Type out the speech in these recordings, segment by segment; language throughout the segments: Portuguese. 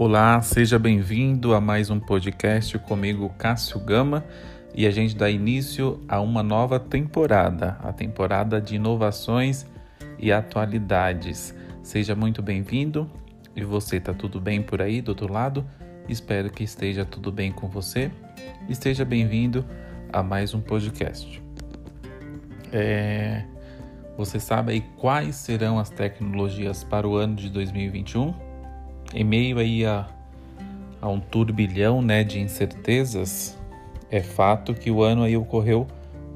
Olá, seja bem-vindo a mais um podcast comigo, Cássio Gama, e a gente dá início a uma nova temporada, a temporada de inovações e atualidades. Seja muito bem-vindo. E você, tá tudo bem por aí do outro lado? Espero que esteja tudo bem com você. Esteja bem-vindo a mais um podcast. É... Você sabe aí quais serão as tecnologias para o ano de 2021? Em meio aí a, a um turbilhão né, de incertezas, é fato que o ano aí ocorreu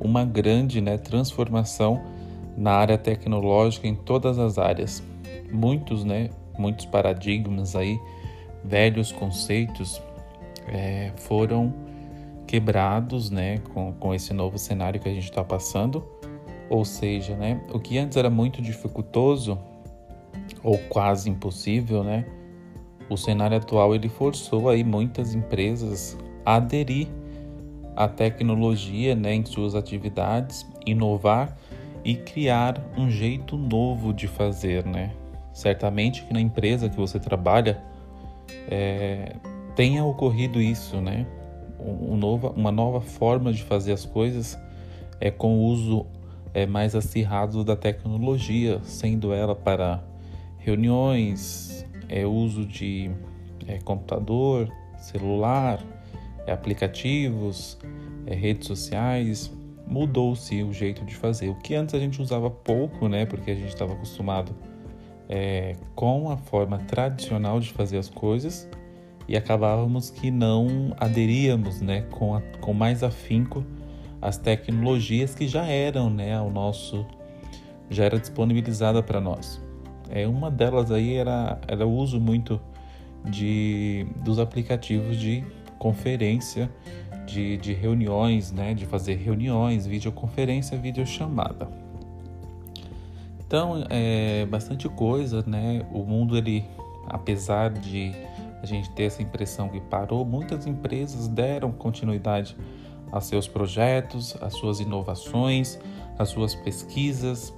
uma grande né, transformação na área tecnológica em todas as áreas. Muitos, né, muitos paradigmas aí, velhos conceitos é, foram quebrados né, com, com esse novo cenário que a gente está passando. Ou seja, né, o que antes era muito dificultoso ou quase impossível, né, o cenário atual ele forçou aí muitas empresas a aderir à tecnologia né, em suas atividades, inovar e criar um jeito novo de fazer, né? Certamente que na empresa que você trabalha é, tenha ocorrido isso, né? Um, nova, uma nova forma de fazer as coisas é com o uso é, mais acirrado da tecnologia, sendo ela para reuniões, é, uso de é, computador, celular, é, aplicativos, é, redes sociais, mudou-se o jeito de fazer. O que antes a gente usava pouco, né, porque a gente estava acostumado é, com a forma tradicional de fazer as coisas e acabávamos que não aderíamos, né, com, a, com mais afinco as tecnologias que já eram, né, ao nosso já era disponibilizada para nós. É, uma delas aí era, era o uso muito de, dos aplicativos de conferência, de, de reuniões, né? De fazer reuniões, videoconferência, videochamada. Então, é bastante coisa, né? O mundo, ele, apesar de a gente ter essa impressão que parou, muitas empresas deram continuidade a seus projetos, às suas inovações, às suas pesquisas,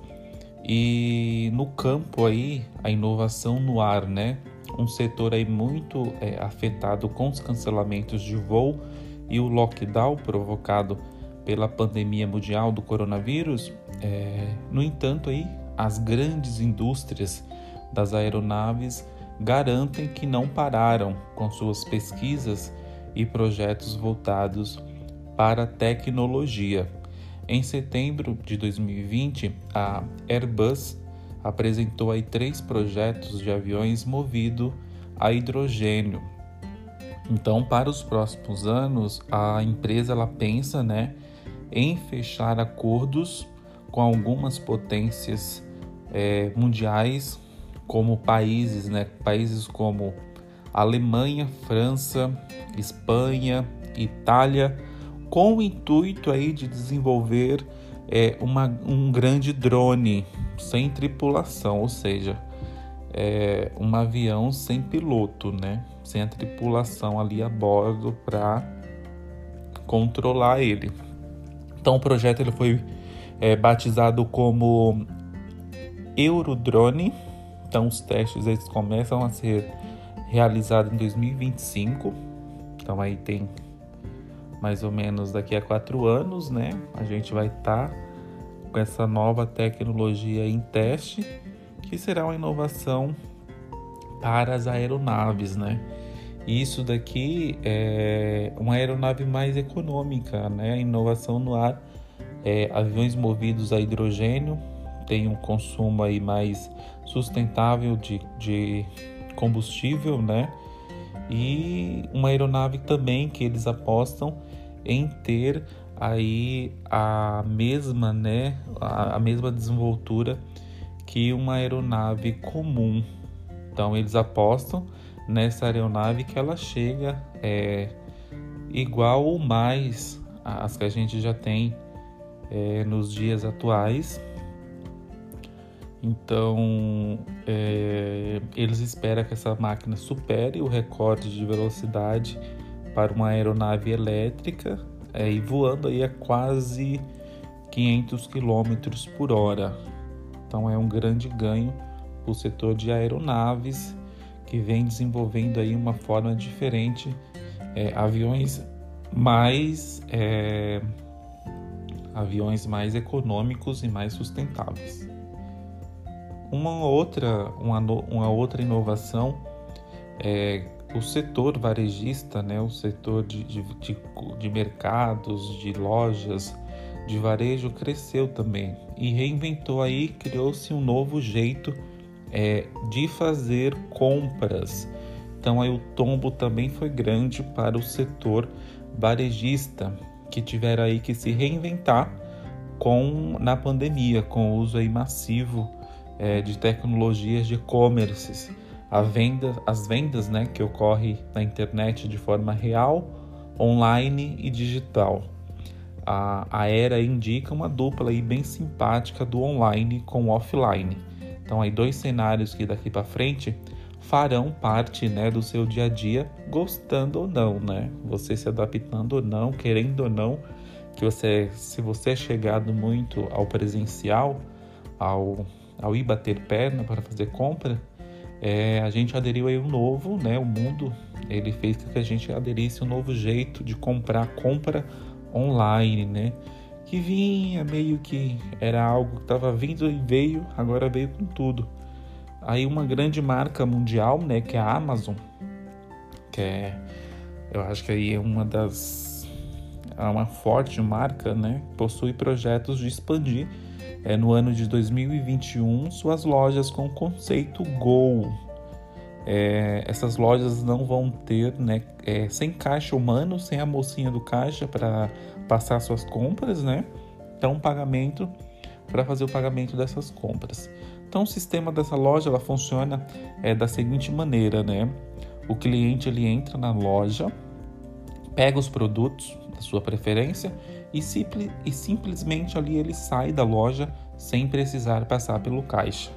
e no campo aí, a inovação no ar, né? Um setor aí muito é, afetado com os cancelamentos de voo e o lockdown provocado pela pandemia mundial do coronavírus. É, no entanto, aí, as grandes indústrias das aeronaves garantem que não pararam com suas pesquisas e projetos voltados para a tecnologia. Em setembro de 2020, a Airbus apresentou aí três projetos de aviões movidos a hidrogênio. Então, para os próximos anos, a empresa ela pensa, né, em fechar acordos com algumas potências é, mundiais, como países, né, países como Alemanha, França, Espanha, Itália com o intuito aí de desenvolver é, uma, um grande drone sem tripulação, ou seja, é, um avião sem piloto, né? Sem a tripulação ali a bordo para controlar ele. Então o projeto ele foi é, batizado como Eurodrone. Então os testes eles começam a ser realizados em 2025. Então aí tem mais ou menos daqui a quatro anos, né? A gente vai estar tá com essa nova tecnologia em teste, que será uma inovação para as aeronaves, né? Isso daqui é uma aeronave mais econômica, né? Inovação no ar, é, aviões movidos a hidrogênio, tem um consumo aí mais sustentável de, de combustível, né? E uma aeronave também que eles apostam em ter aí a mesma, né, a, a mesma desenvoltura que uma aeronave comum. Então eles apostam nessa aeronave que ela chega é, igual ou mais às que a gente já tem é, nos dias atuais. Então é, eles esperam que essa máquina supere o recorde de velocidade para uma aeronave elétrica é, e voando aí a quase 500 km por hora. Então é um grande ganho para o setor de aeronaves, que vem desenvolvendo aí uma forma diferente, é, aviões mais é, aviões mais econômicos e mais sustentáveis. Uma outra, uma, uma outra inovação é o setor varejista, né, o setor de, de, de, de mercados, de lojas, de varejo cresceu também e reinventou aí, criou-se um novo jeito é, de fazer compras. Então aí o tombo também foi grande para o setor varejista, que tiveram aí que se reinventar com na pandemia, com o uso aí massivo é, de tecnologias de e-commerce, venda, as vendas né, que ocorre na internet de forma real, online e digital. A, a era indica uma dupla aí bem simpática do online com o offline. Então aí dois cenários que daqui para frente farão parte né, do seu dia a dia, gostando ou não, né? Você se adaptando ou não, querendo ou não, que você, se você é chegado muito ao presencial, ao, ao ir bater perna para fazer compra, é, a gente aderiu aí um novo, né? O mundo ele fez com que a gente aderisse um novo jeito de comprar, compra online, né? Que vinha meio que era algo que estava vindo e veio, agora veio com tudo aí uma grande marca mundial, né, que é a Amazon, que é, eu acho que aí é uma das, é uma forte marca, né, possui projetos de expandir é, no ano de 2021 suas lojas com conceito Go. É, essas lojas não vão ter, né, é, sem caixa humano, sem a mocinha do caixa para passar suas compras, né? Então, pagamento para fazer o pagamento dessas compras. Então, o sistema dessa loja ela funciona é, da seguinte maneira, né? O cliente ele entra na loja, pega os produtos da sua preferência e, e simplesmente ali ele sai da loja sem precisar passar pelo caixa.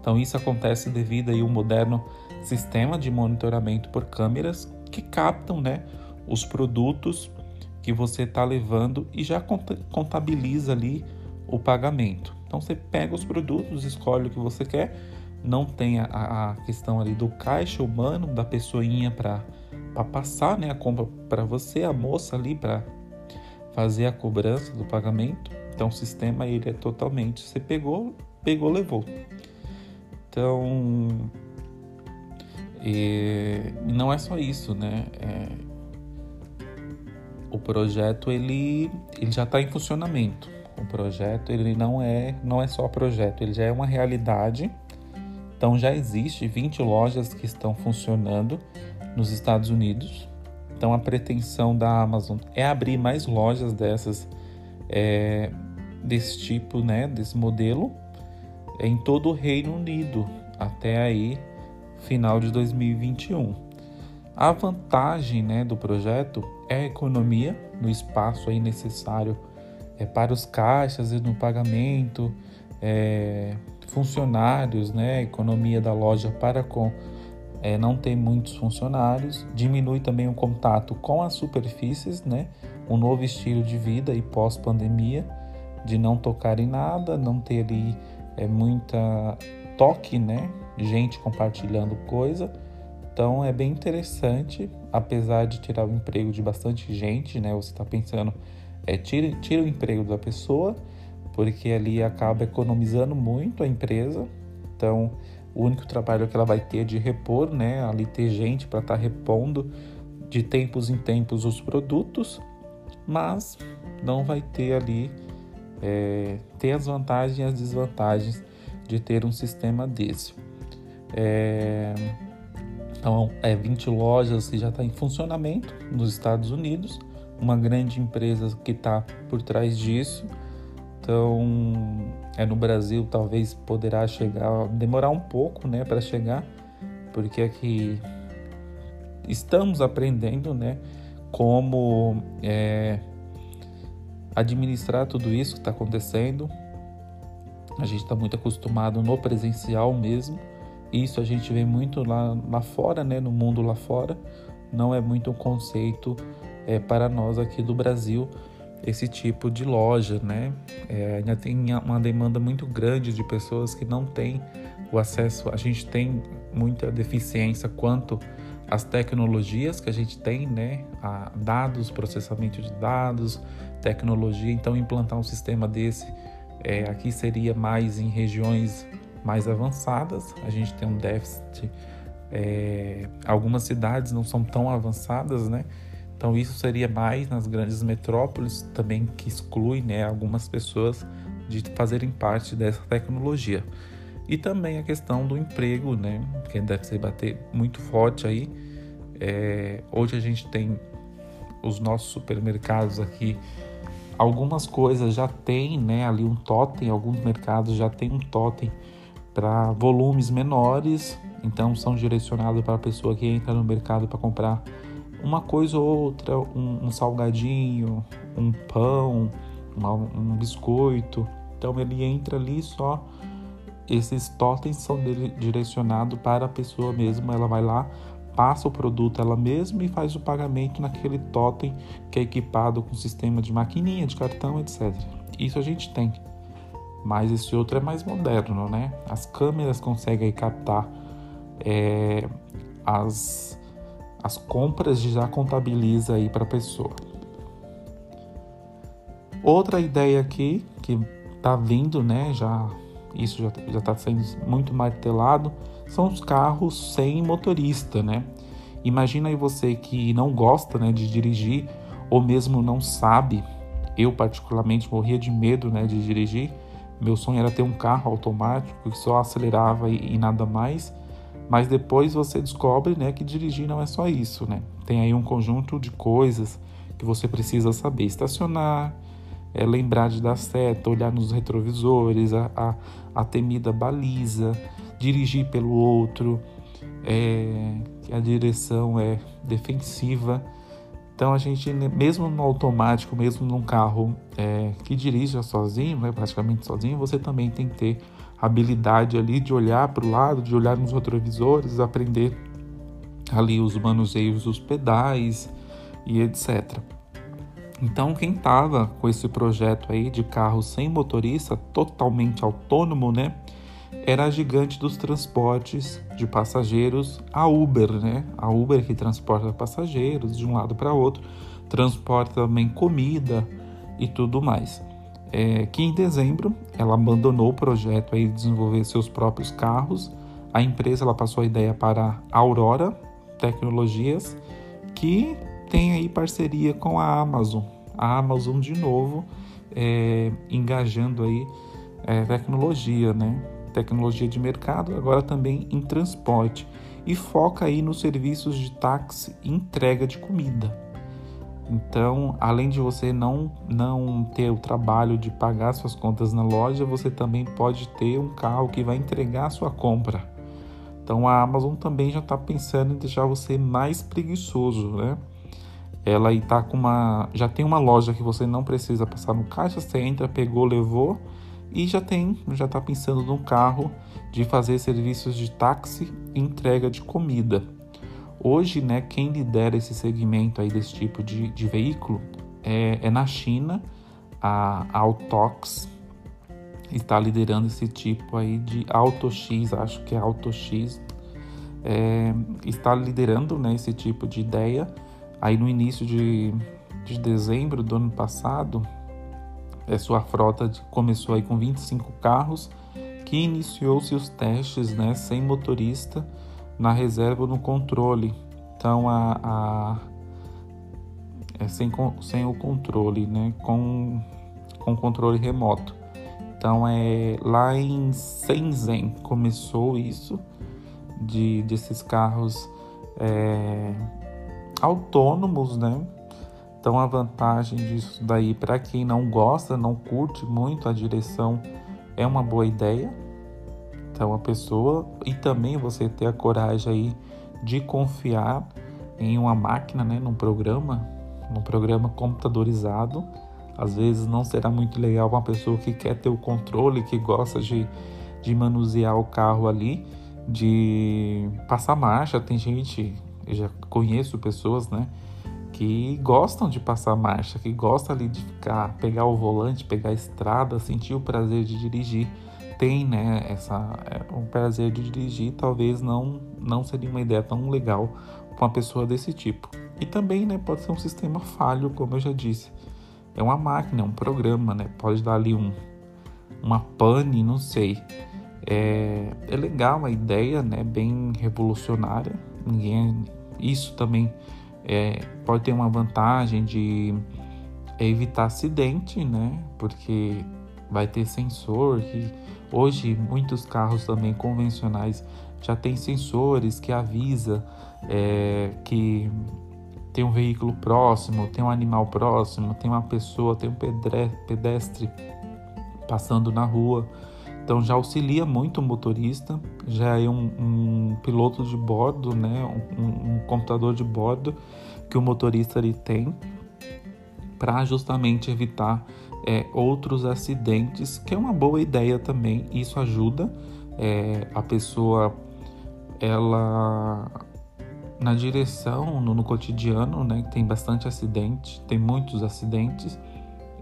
Então, isso acontece devido aí um moderno sistema de monitoramento por câmeras que captam, né, os produtos que você está levando e já contabiliza ali o pagamento. Então você pega os produtos, escolhe o que você quer, não tem a, a questão ali do caixa humano, da pessoinha para passar né, a compra para você, a moça ali para fazer a cobrança do pagamento. Então o sistema ele é totalmente, você pegou, pegou, levou. Então e não é só isso, né? É, o projeto ele, ele já está em funcionamento. O projeto ele não é, não é só projeto, ele já é uma realidade. Então já existe 20 lojas que estão funcionando nos Estados Unidos. Então a pretensão da Amazon é abrir mais lojas dessas é, desse tipo, né, desse modelo, em todo o Reino Unido até aí final de 2021. A vantagem, né, do projeto é a economia no espaço aí necessário é, para os caixas e no pagamento, é, funcionários, né, economia da loja para com é, não ter muitos funcionários, diminui também o contato com as superfícies, né, um novo estilo de vida e pós-pandemia, de não tocar em nada, não ter ali é, muita toque, né, gente compartilhando coisa. Então é bem interessante, apesar de tirar o emprego de bastante gente, né? Você está pensando é, tira, tira o emprego da pessoa, porque ali acaba economizando muito a empresa. Então, o único trabalho que ela vai ter é de repor, né? Ali ter gente para estar tá repondo de tempos em tempos os produtos, mas não vai ter ali é, ter as vantagens e as desvantagens de ter um sistema desse. É, então, é 20 lojas que já está em funcionamento nos Estados Unidos uma grande empresa que está por trás disso. Então, é no Brasil talvez poderá chegar, demorar um pouco, né, para chegar, porque aqui estamos aprendendo, né, como é, administrar tudo isso que está acontecendo. A gente está muito acostumado no presencial mesmo. Isso a gente vê muito lá, lá fora, né, no mundo lá fora. Não é muito um conceito é, para nós aqui do Brasil esse tipo de loja, né? É, ainda tem uma demanda muito grande de pessoas que não têm o acesso. A gente tem muita deficiência quanto às tecnologias que a gente tem, né? A dados, processamento de dados, tecnologia. Então, implantar um sistema desse é, aqui seria mais em regiões mais avançadas. A gente tem um déficit. É, algumas cidades não são tão avançadas, né? Então isso seria mais nas grandes metrópoles, também que exclui né, algumas pessoas de fazerem parte dessa tecnologia. E também a questão do emprego, né, que deve ser bater muito forte aí. É, hoje a gente tem os nossos supermercados aqui, algumas coisas já tem né, ali um totem, alguns mercados já tem um totem para volumes menores, então são direcionados para a pessoa que entra no mercado para comprar uma coisa ou outra, um, um salgadinho, um pão, uma, um biscoito. Então ele entra ali só. Esses totens são direcionados para a pessoa mesmo. Ela vai lá, passa o produto ela mesma e faz o pagamento naquele totem que é equipado com sistema de maquininha, de cartão, etc. Isso a gente tem. Mas esse outro é mais moderno, né? As câmeras conseguem captar é, as as compras já contabiliza aí para a pessoa. Outra ideia aqui que tá vindo, né? Já isso já já está sendo muito martelado são os carros sem motorista, né? Imagina aí você que não gosta, né, de dirigir ou mesmo não sabe. Eu particularmente morria de medo, né, de dirigir. Meu sonho era ter um carro automático que só acelerava e, e nada mais. Mas depois você descobre né, que dirigir não é só isso, né? Tem aí um conjunto de coisas que você precisa saber. Estacionar, é, lembrar de dar seta, olhar nos retrovisores, a, a, a temida baliza, dirigir pelo outro, é, a direção é defensiva. Então a gente, mesmo no automático, mesmo num carro é, que dirija sozinho, né, praticamente sozinho, você também tem que ter habilidade ali de olhar para o lado, de olhar nos retrovisores, aprender ali os manuseios dos pedais e etc. Então, quem estava com esse projeto aí de carro sem motorista, totalmente autônomo, né? Era a gigante dos transportes de passageiros, a Uber, né? A Uber que transporta passageiros de um lado para outro, transporta também comida e tudo mais é, que em dezembro ela abandonou o projeto aí de desenvolver seus próprios carros. A empresa ela passou a ideia para a Aurora Tecnologias, que tem aí parceria com a Amazon. A Amazon de novo é, engajando aí é, tecnologia, né? Tecnologia de mercado, agora também em transporte e foca aí nos serviços de táxi e entrega de comida. Então, além de você não, não ter o trabalho de pagar suas contas na loja, você também pode ter um carro que vai entregar a sua compra. Então, a Amazon também já está pensando em deixar você mais preguiçoso, né? Ela está com uma, já tem uma loja que você não precisa passar no caixa, você entra, pegou, levou e já tem, já está pensando no carro de fazer serviços de táxi e entrega de comida. Hoje, né, quem lidera esse segmento aí desse tipo de, de veículo é, é na China, a Autox está liderando esse tipo aí de Auto X, acho que é Auto X, é, está liderando né, esse tipo de ideia. Aí no início de, de dezembro do ano passado, é, sua frota começou aí com 25 carros, que iniciou-se os testes né, sem motorista na reserva no controle. Então a, a é sem, sem o controle, né? Com, com controle remoto. Então é lá em Shenzhen começou isso de desses carros é, autônomos, né? Então a vantagem disso daí para quem não gosta, não curte muito a direção, é uma boa ideia, então a pessoa e também você ter a coragem aí de confiar em uma máquina, né, num programa, num programa computadorizado. Às vezes não será muito legal uma pessoa que quer ter o controle, que gosta de, de manusear o carro ali, de passar marcha. Tem gente, eu já conheço pessoas, né, que gostam de passar marcha, que gostam ali de ficar, pegar o volante, pegar a estrada, sentir o prazer de dirigir tem né, essa, é, o prazer de dirigir, talvez não, não seria uma ideia tão legal para uma pessoa desse tipo. E também né, pode ser um sistema falho, como eu já disse. É uma máquina, é um programa, né? Pode dar ali um, uma pane, não sei. É, é legal a ideia, né? Bem revolucionária. Ninguém, isso também é, pode ter uma vantagem de evitar acidente, né? Porque vai ter sensor que hoje muitos carros também convencionais já tem sensores que avisa é, que tem um veículo próximo, tem um animal próximo, tem uma pessoa, tem um pedestre passando na rua. Então já auxilia muito o motorista, já é um, um piloto de bordo, né, um, um, computador de bordo que o motorista ele tem para justamente evitar é, outros acidentes, que é uma boa ideia também. Isso ajuda é, a pessoa ela na direção no, no, cotidiano, né, tem bastante acidente, tem muitos acidentes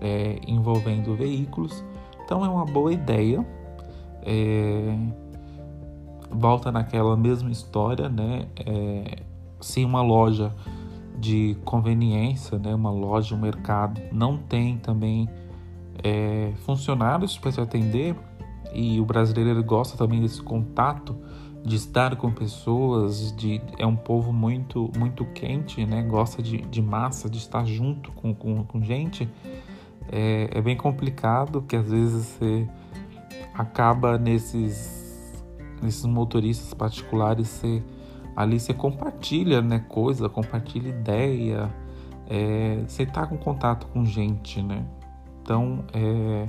é, envolvendo veículos. Então é uma boa ideia. É, volta naquela mesma história, né? É, se uma loja de conveniência, né, uma loja, um mercado, não tem também é, funcionários para se atender e o brasileiro gosta também desse contato de estar com pessoas, de é um povo muito muito quente, né? Gosta de, de massa, de estar junto com, com, com gente. É, é bem complicado, que às vezes você acaba nesses nesses motoristas particulares você ali você compartilha né coisa compartilha ideia é, você está com contato com gente né? Então é,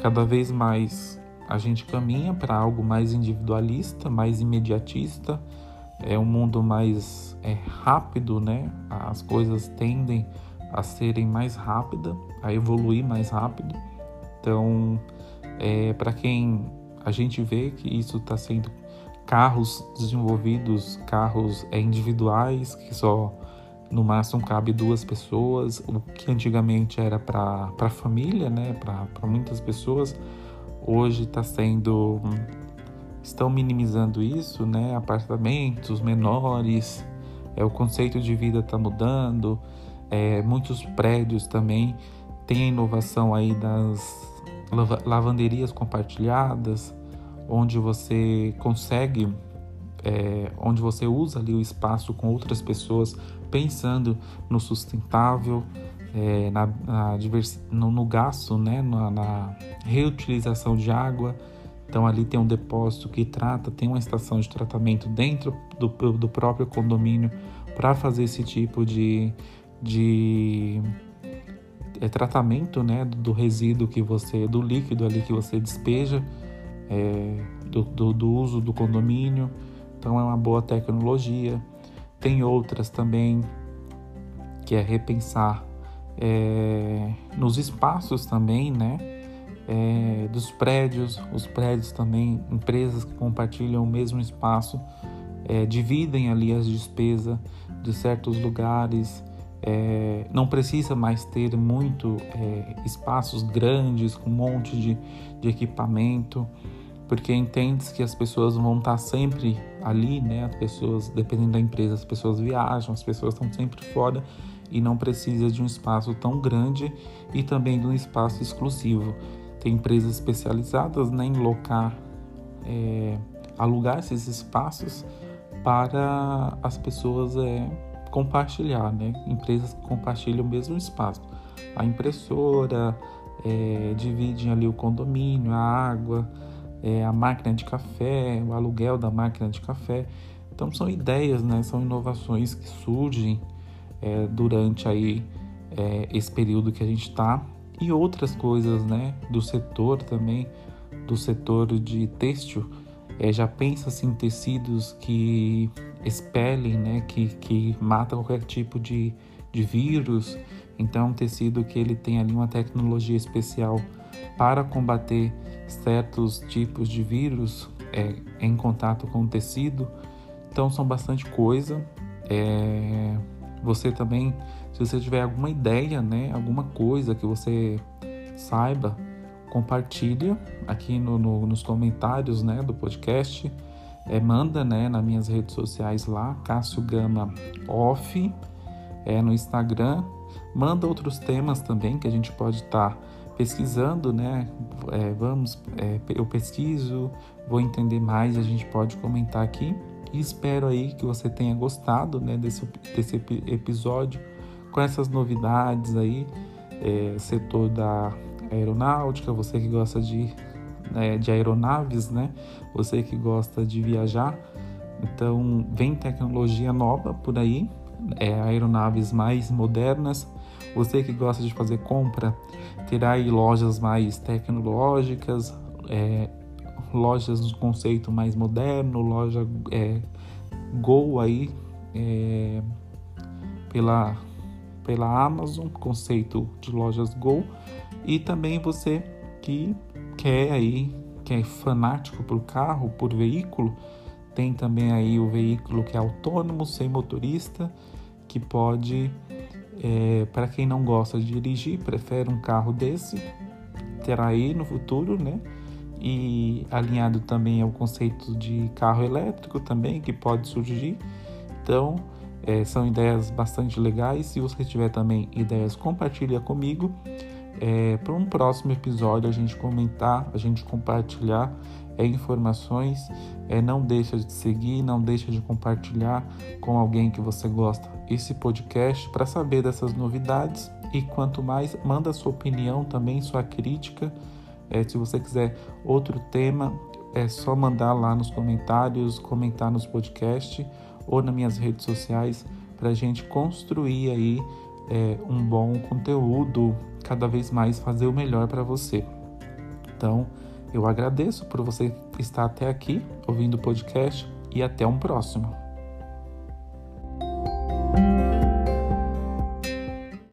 cada vez mais a gente caminha para algo mais individualista mais imediatista. É um mundo mais é, rápido né? As coisas tendem a serem mais rápidas a evoluir mais rápido. Então é, para quem a gente vê que isso está sendo carros desenvolvidos, carros é, individuais, que só no máximo cabe duas pessoas, o que antigamente era para a família, né, para muitas pessoas, hoje está sendo. estão minimizando isso, né, apartamentos menores, é, o conceito de vida está mudando, é, muitos prédios também têm a inovação aí das lavanderias compartilhadas, onde você consegue, é, onde você usa ali o espaço com outras pessoas, pensando no sustentável, é, na, na no, no, gasto, né, na, na, reutilização de água. Então ali tem um depósito que trata, tem uma estação de tratamento dentro do, do próprio condomínio para fazer esse tipo de, de é, tratamento né, do resíduo que você, do líquido ali que você despeja, é, do, do, do uso do condomínio. Então é uma boa tecnologia. Tem outras também que é repensar é, nos espaços também, né? É, dos prédios, os prédios também, empresas que compartilham o mesmo espaço, é, dividem ali as despesas de certos lugares, é, não precisa mais ter muito é, espaços grandes com um monte de, de equipamento, porque entende que as pessoas vão estar sempre ali, né? As pessoas, dependendo da empresa, as pessoas viajam, as pessoas estão sempre fora e não precisa de um espaço tão grande e também de um espaço exclusivo. Tem empresas especializadas né, em locar, é, alugar esses espaços para as pessoas é, compartilhar, né? Empresas que compartilham o mesmo espaço. A impressora, é, dividem ali o condomínio, a água, é, a máquina de café, o aluguel da máquina de café. Então são ideias, né? São inovações que surgem é, durante aí é, esse período que a gente está e outras coisas, né? Do setor também, do setor de têxtil é, já pensa assim, em tecidos que expelem, né, que, que matam qualquer tipo de, de vírus. Então, é um tecido que ele tem ali uma tecnologia especial para combater certos tipos de vírus é, em contato com o tecido. Então, são bastante coisa. É, você também, se você tiver alguma ideia, né, alguma coisa que você saiba, compartilha aqui no, no, nos comentários né, do podcast. É, manda né, nas minhas redes sociais lá, Cássio Gama Off, é, no Instagram. Manda outros temas também que a gente pode estar tá pesquisando, né? É, vamos, é, eu pesquiso, vou entender mais, a gente pode comentar aqui. E espero aí que você tenha gostado né, desse, desse episódio com essas novidades aí, é, setor da aeronáutica, você que gosta de, é, de aeronaves, né? Você que gosta de viajar. Então, vem tecnologia nova por aí, é, aeronaves mais modernas. Você que gosta de fazer compra, terá aí lojas mais tecnológicas, é, lojas do conceito mais moderno, loja é, Go aí é, pela, pela Amazon, conceito de lojas Go, e também você que quer aí, que é fanático por carro, por veículo, tem também aí o veículo que é autônomo, sem motorista, que pode, é, para quem não gosta de dirigir, prefere um carro desse, terá aí no futuro, né? E alinhado também ao conceito de carro elétrico também, que pode surgir. Então, é, são ideias bastante legais. Se você tiver também ideias, compartilha comigo. É, para um próximo episódio a gente comentar, a gente compartilhar é, informações. É, não deixa de seguir, não deixa de compartilhar com alguém que você gosta esse podcast para saber dessas novidades. E quanto mais, manda sua opinião também, sua crítica. É, se você quiser outro tema, é só mandar lá nos comentários, comentar nos podcasts ou nas minhas redes sociais para a gente construir aí é, um bom conteúdo, cada vez mais fazer o melhor para você. Então, eu agradeço por você estar até aqui ouvindo o podcast e até um próximo.